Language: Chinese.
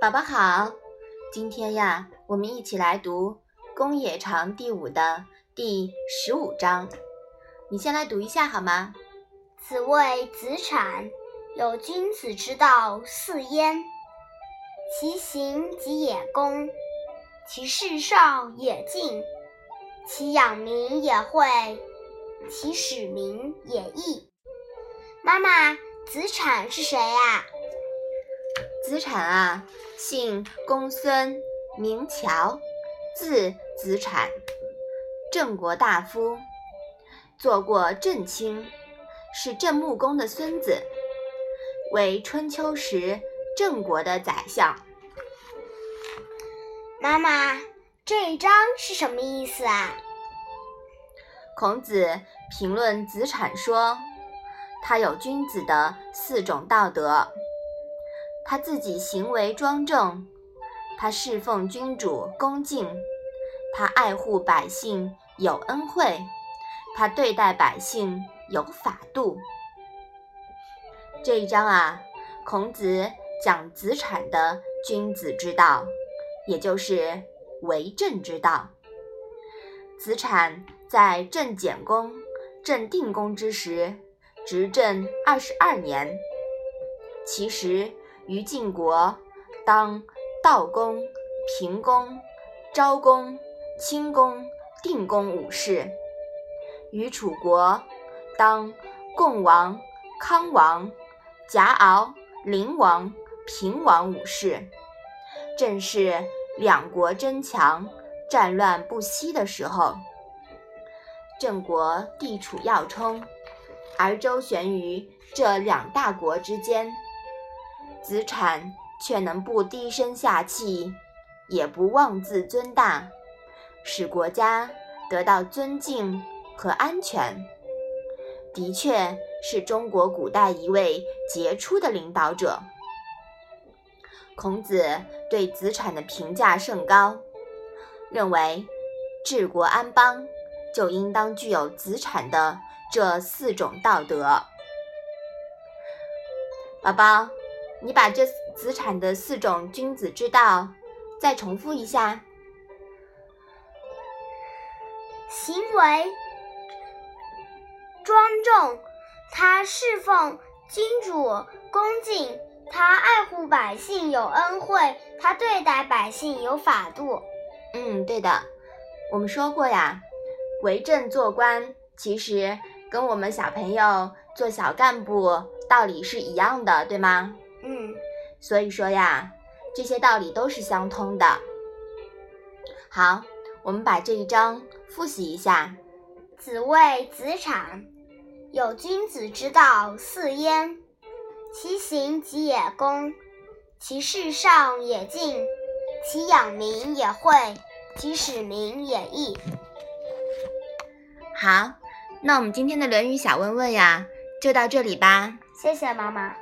宝宝好，今天呀，我们一起来读《公冶长》第五的第十五章。你先来读一下好吗？子谓子产：“有君子之道四焉，其行己也恭，其事上也敬，其养民也惠，其使民也义。”妈妈，子产是谁呀？子产啊，姓公孙，名乔，字子产，郑国大夫，做过郑卿，是郑穆公的孙子，为春秋时郑国的宰相。妈妈，这一章是什么意思啊？孔子评论子产说。他有君子的四种道德，他自己行为庄正，他侍奉君主恭敬，他爱护百姓有恩惠，他对待百姓有法度。这一章啊，孔子讲子产的君子之道，也就是为政之道。子产在郑简公、郑定公之时。执政二十二年，其实于晋国当道公、平公、昭公、清公、定公五世；于楚国当共王、康王、贾敖、灵王、平王五世。正是两国争强、战乱不息的时候，郑国地处要冲。而周旋于这两大国之间，子产却能不低声下气，也不妄自尊大，使国家得到尊敬和安全，的确是中国古代一位杰出的领导者。孔子对子产的评价甚高，认为治国安邦就应当具有子产的。这四种道德，宝宝，你把这子产的四种君子之道再重复一下：行为庄重，他侍奉君主恭敬，他爱护百姓有恩惠，他对待百姓有法度。嗯，对的，我们说过呀，为政做官其实。跟我们小朋友做小干部道理是一样的，对吗？所以说呀，这些道理都是相通的。好，我们把这一章复习一下。子谓子产：“有君子之道四焉，其行己也恭，其事上也敬，其养民也惠，其使民也义。”好。那我们今天的《论语》小问问呀，就到这里吧。谢谢妈妈。